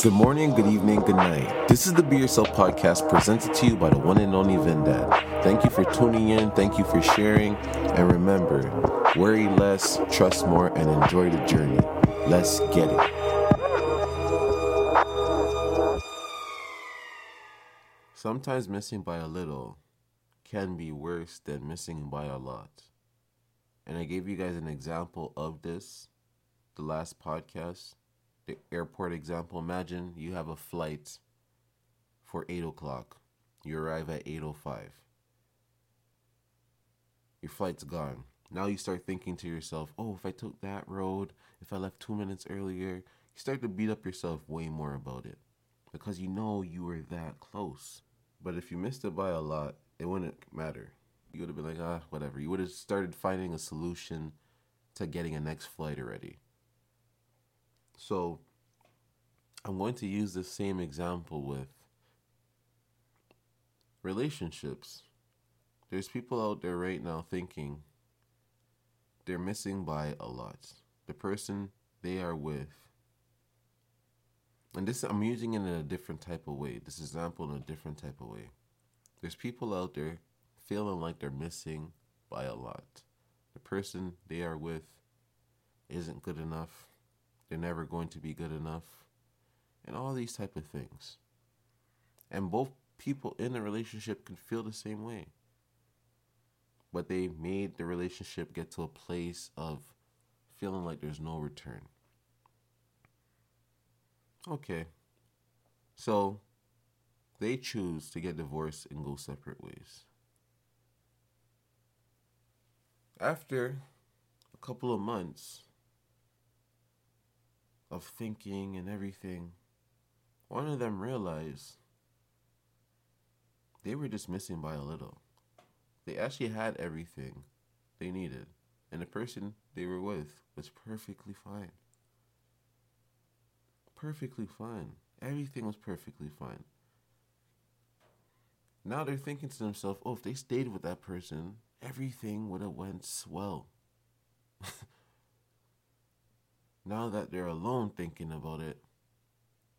Good morning, good evening, good night. This is the Be Yourself podcast presented to you by the one and only Vendad. Thank you for tuning in, thank you for sharing, and remember worry less, trust more, and enjoy the journey. Let's get it. Sometimes missing by a little can be worse than missing by a lot. And I gave you guys an example of this the last podcast the airport example, imagine you have a flight for 8 o'clock. You arrive at 8.05. Your flight's gone. Now you start thinking to yourself, oh, if I took that road, if I left two minutes earlier, you start to beat up yourself way more about it because you know you were that close. But if you missed it by a lot, it wouldn't matter. You would have been like, ah, whatever. You would have started finding a solution to getting a next flight already. So I'm going to use the same example with relationships. There's people out there right now thinking they're missing by a lot. The person they are with. And this I'm using it in a different type of way. This example in a different type of way. There's people out there feeling like they're missing by a lot. The person they are with isn't good enough they're never going to be good enough, and all these type of things. And both people in the relationship can feel the same way. But they made the relationship get to a place of feeling like there's no return. Okay. So they choose to get divorced and go separate ways. After a couple of months, of thinking and everything, one of them realized they were just missing by a little. They actually had everything they needed, and the person they were with was perfectly fine. Perfectly fine. Everything was perfectly fine. Now they're thinking to themselves, oh, if they stayed with that person, everything would have went swell. now that they're alone thinking about it,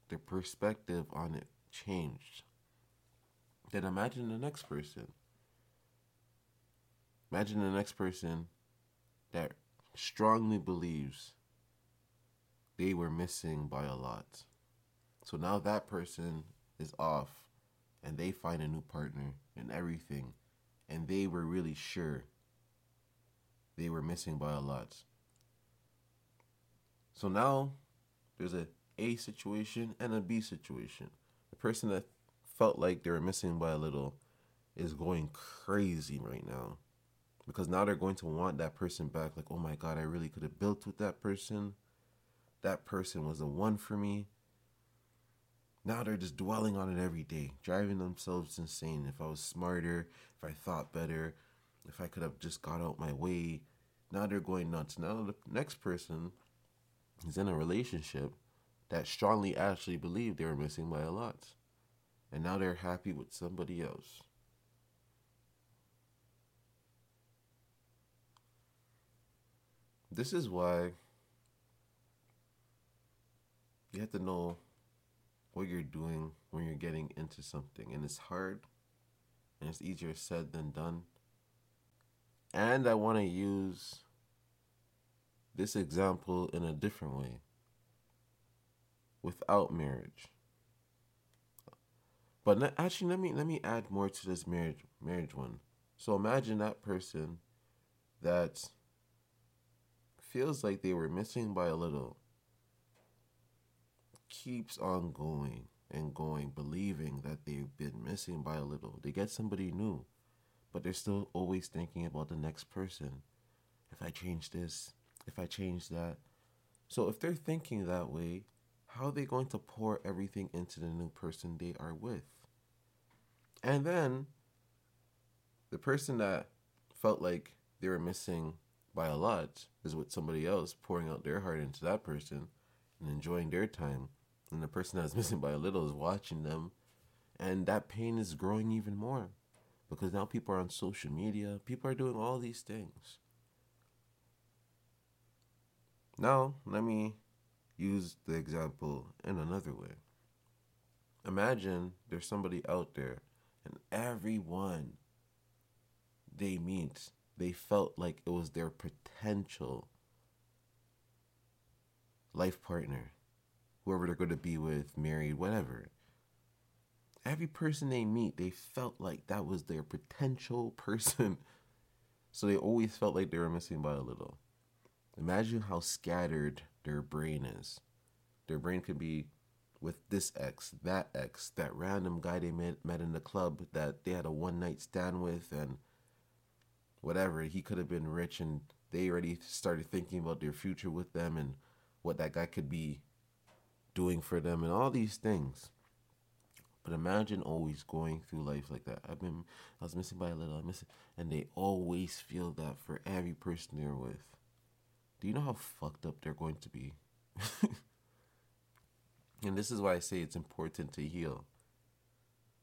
their perspective on it changed. Then imagine the next person. Imagine the next person that strongly believes they were missing by a lot. So now that person is off and they find a new partner and everything, and they were really sure they were missing by a lot. So now there's a A situation and a B situation. The person that felt like they were missing by a little is going crazy right now. Because now they're going to want that person back. Like, oh my God, I really could have built with that person. That person was the one for me. Now they're just dwelling on it every day, driving themselves insane. If I was smarter, if I thought better, if I could have just got out my way. Now they're going nuts. Now the next person is in a relationship that strongly actually believed they were missing by a lot. And now they're happy with somebody else. This is why you have to know what you're doing when you're getting into something. And it's hard and it's easier said than done. And I want to use this example in a different way without marriage. But actually, let me let me add more to this marriage marriage one. So imagine that person that feels like they were missing by a little keeps on going and going, believing that they've been missing by a little. They get somebody new, but they're still always thinking about the next person. If I change this, if I change that. So if they're thinking that way, how are they going to pour everything into the new person they are with? And then the person that felt like they were missing by a lot is with somebody else pouring out their heart into that person and enjoying their time. And the person that's missing by a little is watching them. And that pain is growing even more because now people are on social media, people are doing all these things. Now, let me use the example in another way. imagine there's somebody out there and everyone they meet, they felt like it was their potential life partner, whoever they're going to be with, married, whatever. Every person they meet, they felt like that was their potential person. So they always felt like they were missing by a little. Imagine how scattered their brain is. Their brain could be with this ex, that ex, that random guy they met, met in the club that they had a one night stand with, and whatever. He could have been rich, and they already started thinking about their future with them and what that guy could be doing for them, and all these things. But imagine always going through life like that. I've been, I was missing by a little, I'm missing, and they always feel that for every person they're with. Do you know how fucked up they're going to be? and this is why I say it's important to heal.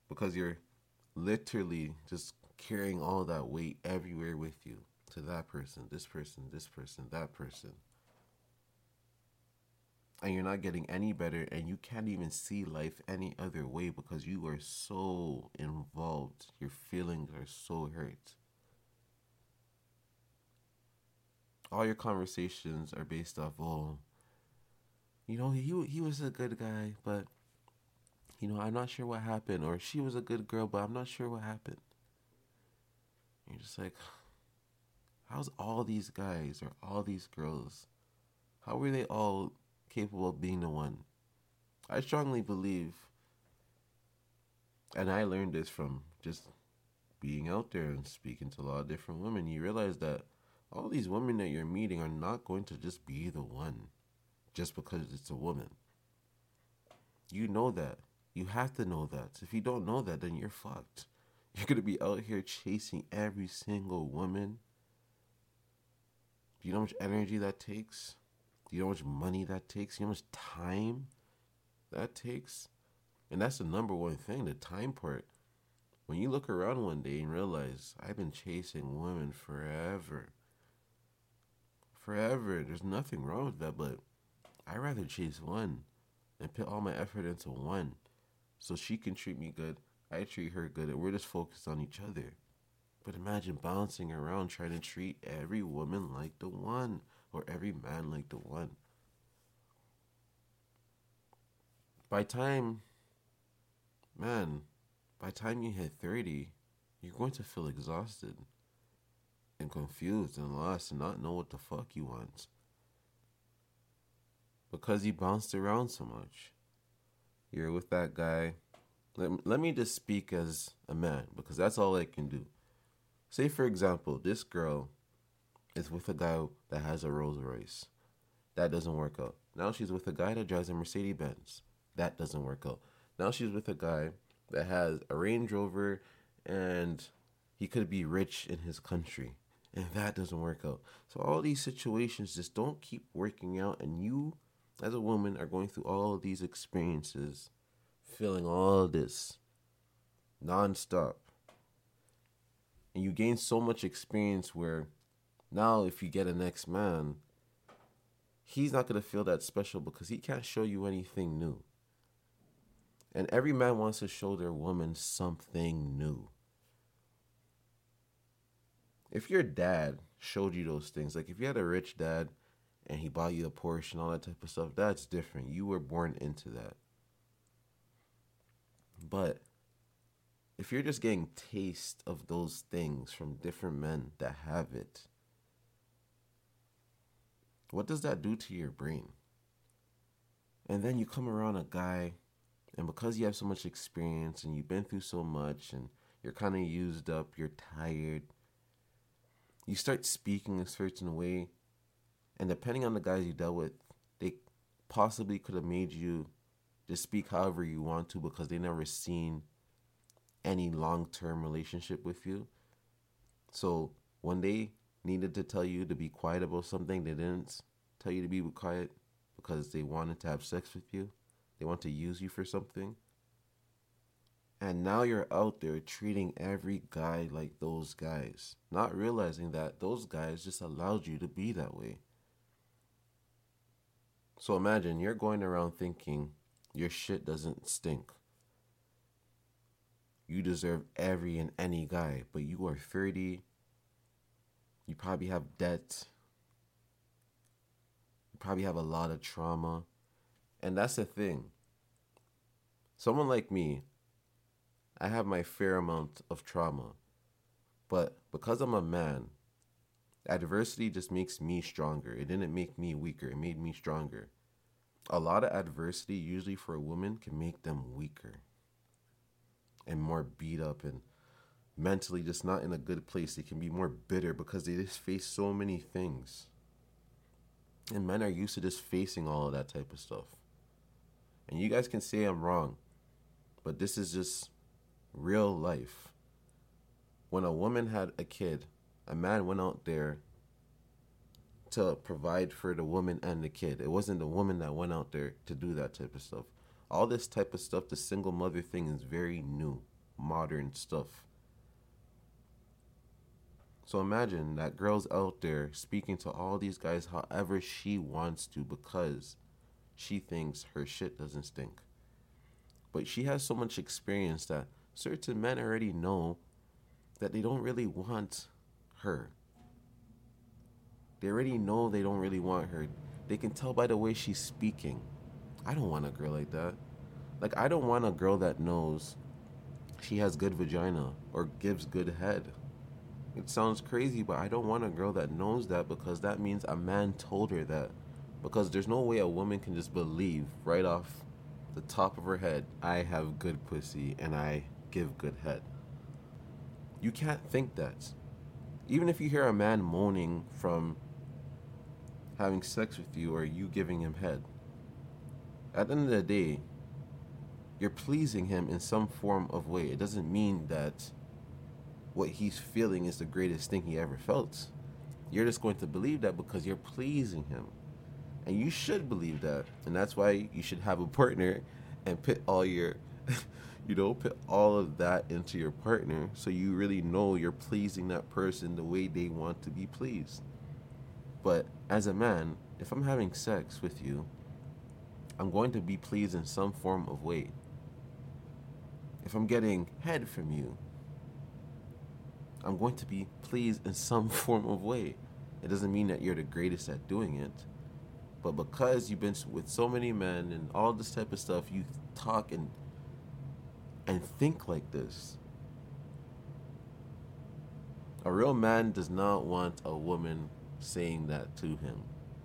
Because you're literally just carrying all that weight everywhere with you to that person, this person, this person, that person. And you're not getting any better, and you can't even see life any other way because you are so involved. Your feelings are so hurt. All your conversations are based off, oh, you know, he he was a good guy, but you know, I'm not sure what happened, or she was a good girl, but I'm not sure what happened. You're just like, how's all these guys or all these girls, how were they all capable of being the one? I strongly believe, and I learned this from just being out there and speaking to a lot of different women. You realize that all these women that you're meeting are not going to just be the one just because it's a woman. You know that. You have to know that. If you don't know that, then you're fucked. You're going to be out here chasing every single woman. Do you know how much energy that takes? Do you know how much money that takes? Do you know how much time that takes? And that's the number one thing, the time part. When you look around one day and realize, I've been chasing women forever. Forever. There's nothing wrong with that, but I'd rather chase one and put all my effort into one so she can treat me good I treat her good and we're just focused on each other. But imagine bouncing around trying to treat every woman like the one or every man like the one. By time, man, by time you hit 30, you're going to feel exhausted and confused and lost and not know what the fuck he wants. Because he bounced around so much. You're with that guy let, let me just speak as a man because that's all I can do. Say, for example, this girl is with a guy that has a Rolls Royce. That doesn't work out. Now she's with a guy that drives a Mercedes Benz. That doesn't work out. Now she's with a guy that has a Range Rover and he could be rich in his country. And that doesn't work out. So all these situations just don't keep working out and you as a woman are going through all these experiences feeling all this nonstop. And you gain so much experience where now if you get a next man, he's not going to feel that special because he can't show you anything new. And every man wants to show their woman something new. If your dad showed you those things, like if you had a rich dad and he bought you a Porsche and all that type of stuff, that's different. You were born into that. But if you're just getting taste of those things from different men that have it, what does that do to your brain? And then you come around a guy, and because you have so much experience and you've been through so much and you're kind of used up, you're tired, you start speaking a certain way. And depending on the guys you dealt with, they possibly could have made you just speak however you want to because they never seen any long term relationship with you. So when they needed to tell you to be quiet about something, they didn't tell you to be quiet because they wanted to have sex with you. They want to use you for something. And now you're out there treating every guy like those guys, not realizing that those guys just allowed you to be that way. So imagine you're going around thinking your shit doesn't stink. you deserve every and any guy, but you are 30. You probably have debt. You probably have a lot of trauma. And that's the thing. Someone like me, I have my fair amount of trauma. But because I'm a man, adversity just makes me stronger. It didn't make me weaker, it made me stronger. A lot of adversity, usually for a woman, can make them weaker and more beat up and mentally just not in a good place. They can be more bitter because they just face so many things. And men are used to just facing all of that type of stuff. And you guys can say I'm wrong, but this is just real life. When a woman had a kid, a man went out there to provide for the woman and the kid. It wasn't the woman that went out there to do that type of stuff. All this type of stuff, the single mother thing is very new, modern stuff. So imagine that girl's out there speaking to all these guys however she wants to because she thinks her shit doesn't stink. But she has so much experience that certain men already know that they don't really want her. They already know they don't really want her. They can tell by the way she's speaking. I don't want a girl like that. Like, I don't want a girl that knows she has good vagina or gives good head. It sounds crazy, but I don't want a girl that knows that because that means a man told her that. Because there's no way a woman can just believe right off the top of her head, I have good pussy and I give good head. You can't think that. Even if you hear a man moaning from having sex with you or you giving him head, at the end of the day, you're pleasing him in some form of way. It doesn't mean that what he's feeling is the greatest thing he ever felt. You're just going to believe that because you're pleasing him. And you should believe that. And that's why you should have a partner and put all your you know, put all of that into your partner so you really know you're pleasing that person the way they want to be pleased. But as a man, if I'm having sex with you, I'm going to be pleased in some form of way. If I'm getting head from you, I'm going to be pleased in some form of way. It doesn't mean that you're the greatest at doing it. But because you've been with so many men and all this type of stuff, you talk and and think like this. A real man does not want a woman saying that to him.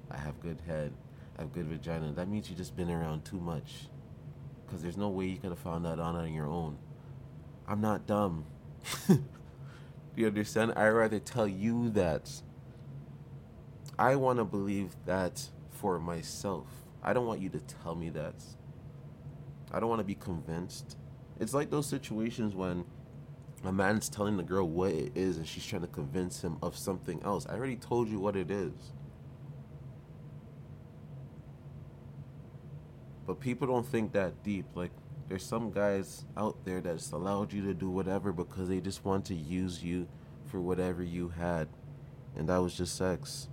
I have good head, I have good vagina. That means you've just been around too much. Because there's no way you could have found that on your own. I'm not dumb. You understand? I'd rather tell you that. I want to believe that for myself. I don't want you to tell me that. I don't want to be convinced. It's like those situations when a man's telling the girl what it is and she's trying to convince him of something else. I already told you what it is. But people don't think that deep. Like, there's some guys out there that's allowed you to do whatever because they just want to use you for whatever you had. And that was just sex.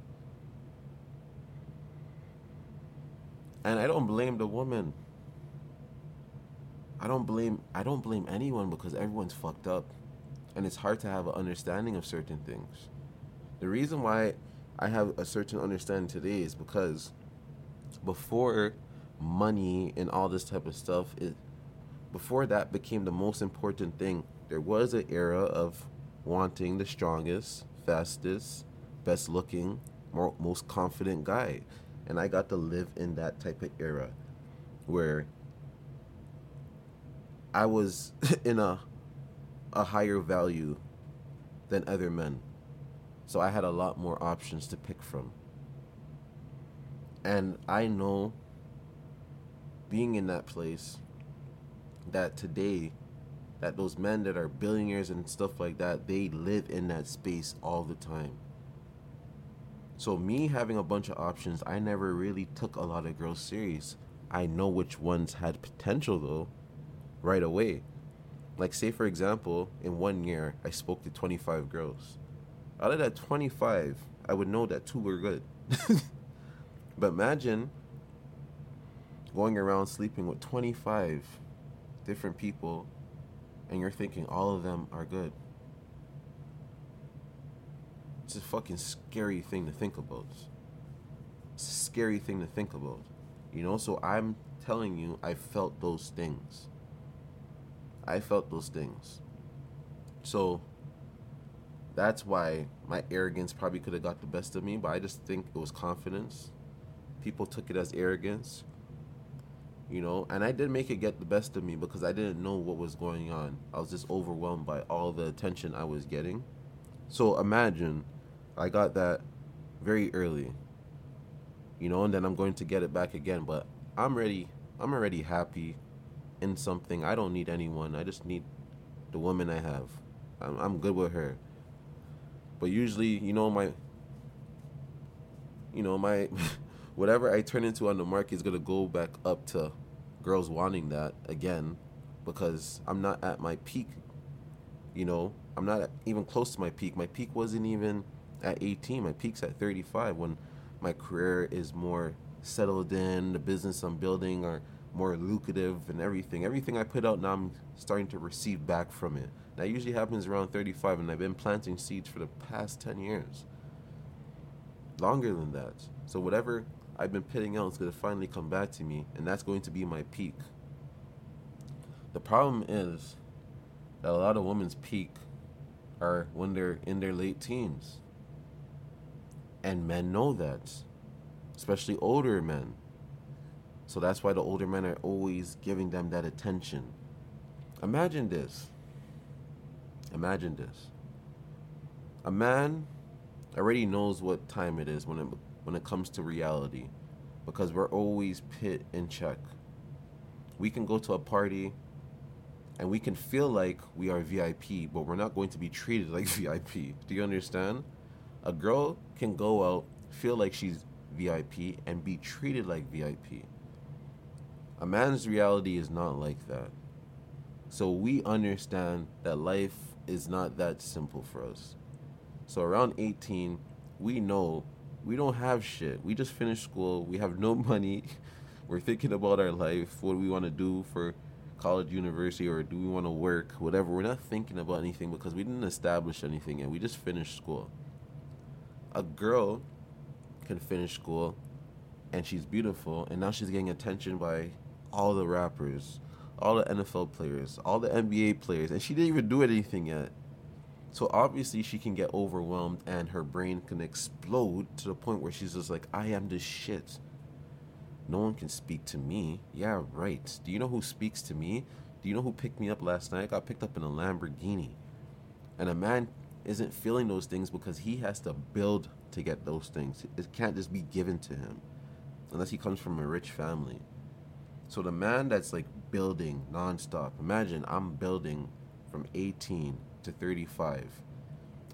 And I don't blame the woman. I don't blame I don't blame anyone because everyone's fucked up and it's hard to have an understanding of certain things. The reason why I have a certain understanding today is because before money and all this type of stuff it before that became the most important thing, there was an era of wanting the strongest, fastest, best looking, more, most confident guy. And I got to live in that type of era where I was in a a higher value than other men. So I had a lot more options to pick from. And I know being in that place that today that those men that are billionaires and stuff like that, they live in that space all the time. So me having a bunch of options, I never really took a lot of girls serious. I know which ones had potential though right away. Like, say, for example, in one year, I spoke to 25 girls. Out of that 25, I would know that two were good. but imagine going around sleeping with 25 different people and you're thinking all of them are good. It's a fucking scary thing to think about. It's a scary thing to think about. You know, so I'm telling you, I felt those things. I felt those things. So that's why my arrogance probably could have got the best of me, but I just think it was confidence. People took it as arrogance you know and i did make it get the best of me because i didn't know what was going on i was just overwhelmed by all the attention i was getting so imagine i got that very early you know and then i'm going to get it back again but i'm ready i'm already happy in something i don't need anyone i just need the woman i have i'm, I'm good with her but usually you know my you know my whatever I turn into on the market is gonna go back up to girls wanting that again because I'm not at my peak. You know, I'm not even close to my peak. My peak wasn't even at 18. My peak's at 35 when my career is more settled in, the business I'm building are more lucrative and everything. Everything I put out now, I'm starting to receive back from it. That usually happens around 35, and I've been planting seeds for the past 10 years. Longer than that. So, whatever I've been pitting out is going to finally come back to me, and that's going to be my peak. The problem is that a lot of women's peak are when they're in their late teens. And men know that, especially older men. So that's why the older men are always giving them that attention. Imagine this. Imagine this. A man already knows what time it is when it when it comes to reality because we're always pit in check. We can go to a party and we can feel like we are VIP, but we're not going to be treated like VIP. Do you understand? A girl can go out, feel like she's VIP, and be treated like VIP. A man's reality is not like that. So we understand that life is not that simple for us. So around 18, we know we don't have shit. We just finished school. We have no money. We're thinking about our life, what we want to do for college, university, or do we want to work, whatever. We're not thinking about anything because we didn't establish anything and we just finished school. A girl can finish school and she's beautiful and now she's getting attention by all the rappers, all the NFL players, all the NBA players, and she didn't even do anything yet. So obviously she can get overwhelmed and her brain can explode to the point where she's just like, I am the shit. No one can speak to me. Yeah, right. Do you know who speaks to me? Do you know who picked me up last night? I got picked up in a Lamborghini. And a man isn't feeling those things because he has to build to get those things. It can't just be given to him unless he comes from a rich family. So the man that's like building nonstop, imagine I'm building from 18 to 35.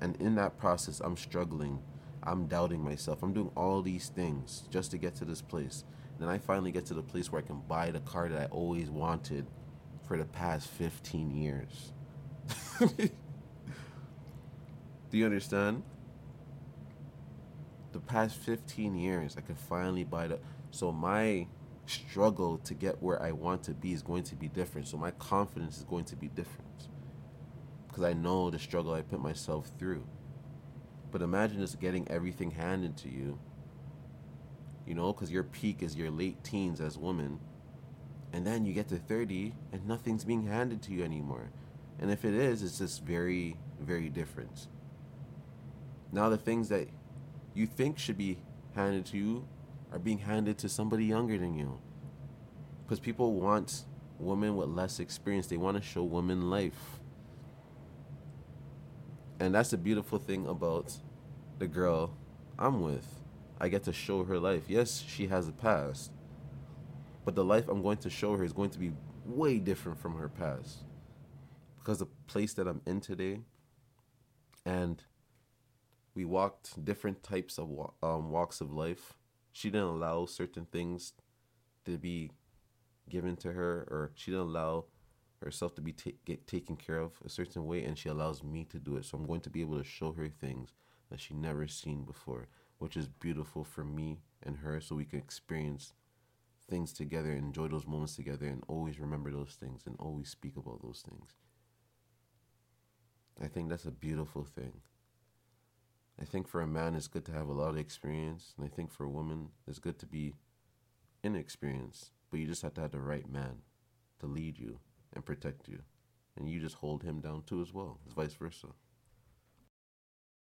And in that process, I'm struggling. I'm doubting myself. I'm doing all these things just to get to this place. And Then I finally get to the place where I can buy the car that I always wanted for the past 15 years. Do you understand? The past 15 years, I can finally buy the. So my struggle to get where I want to be is going to be different. So my confidence is going to be different because I know the struggle I put myself through. But imagine just getting everything handed to you, you know, because your peak is your late teens as women, and then you get to 30 and nothing's being handed to you anymore. And if it is, it's just very, very different. Now, the things that you think should be handed to you are being handed to somebody younger than you. Because people want women with less experience, they want to show women life and that's the beautiful thing about the girl I'm with. I get to show her life. Yes, she has a past, but the life I'm going to show her is going to be way different from her past. Because the place that I'm in today, and we walked different types of um, walks of life. She didn't allow certain things to be given to her, or she didn't allow herself to be get taken care of a certain way, and she allows me to do it. So I'm going to be able to show her things that she never seen before, which is beautiful for me and her, so we can experience things together, enjoy those moments together, and always remember those things and always speak about those things. I think that's a beautiful thing. I think for a man, it's good to have a lot of experience, and I think for a woman, it's good to be inexperienced. But you just have to have the right man to lead you and protect you, and you just hold him down too as well. It's vice versa.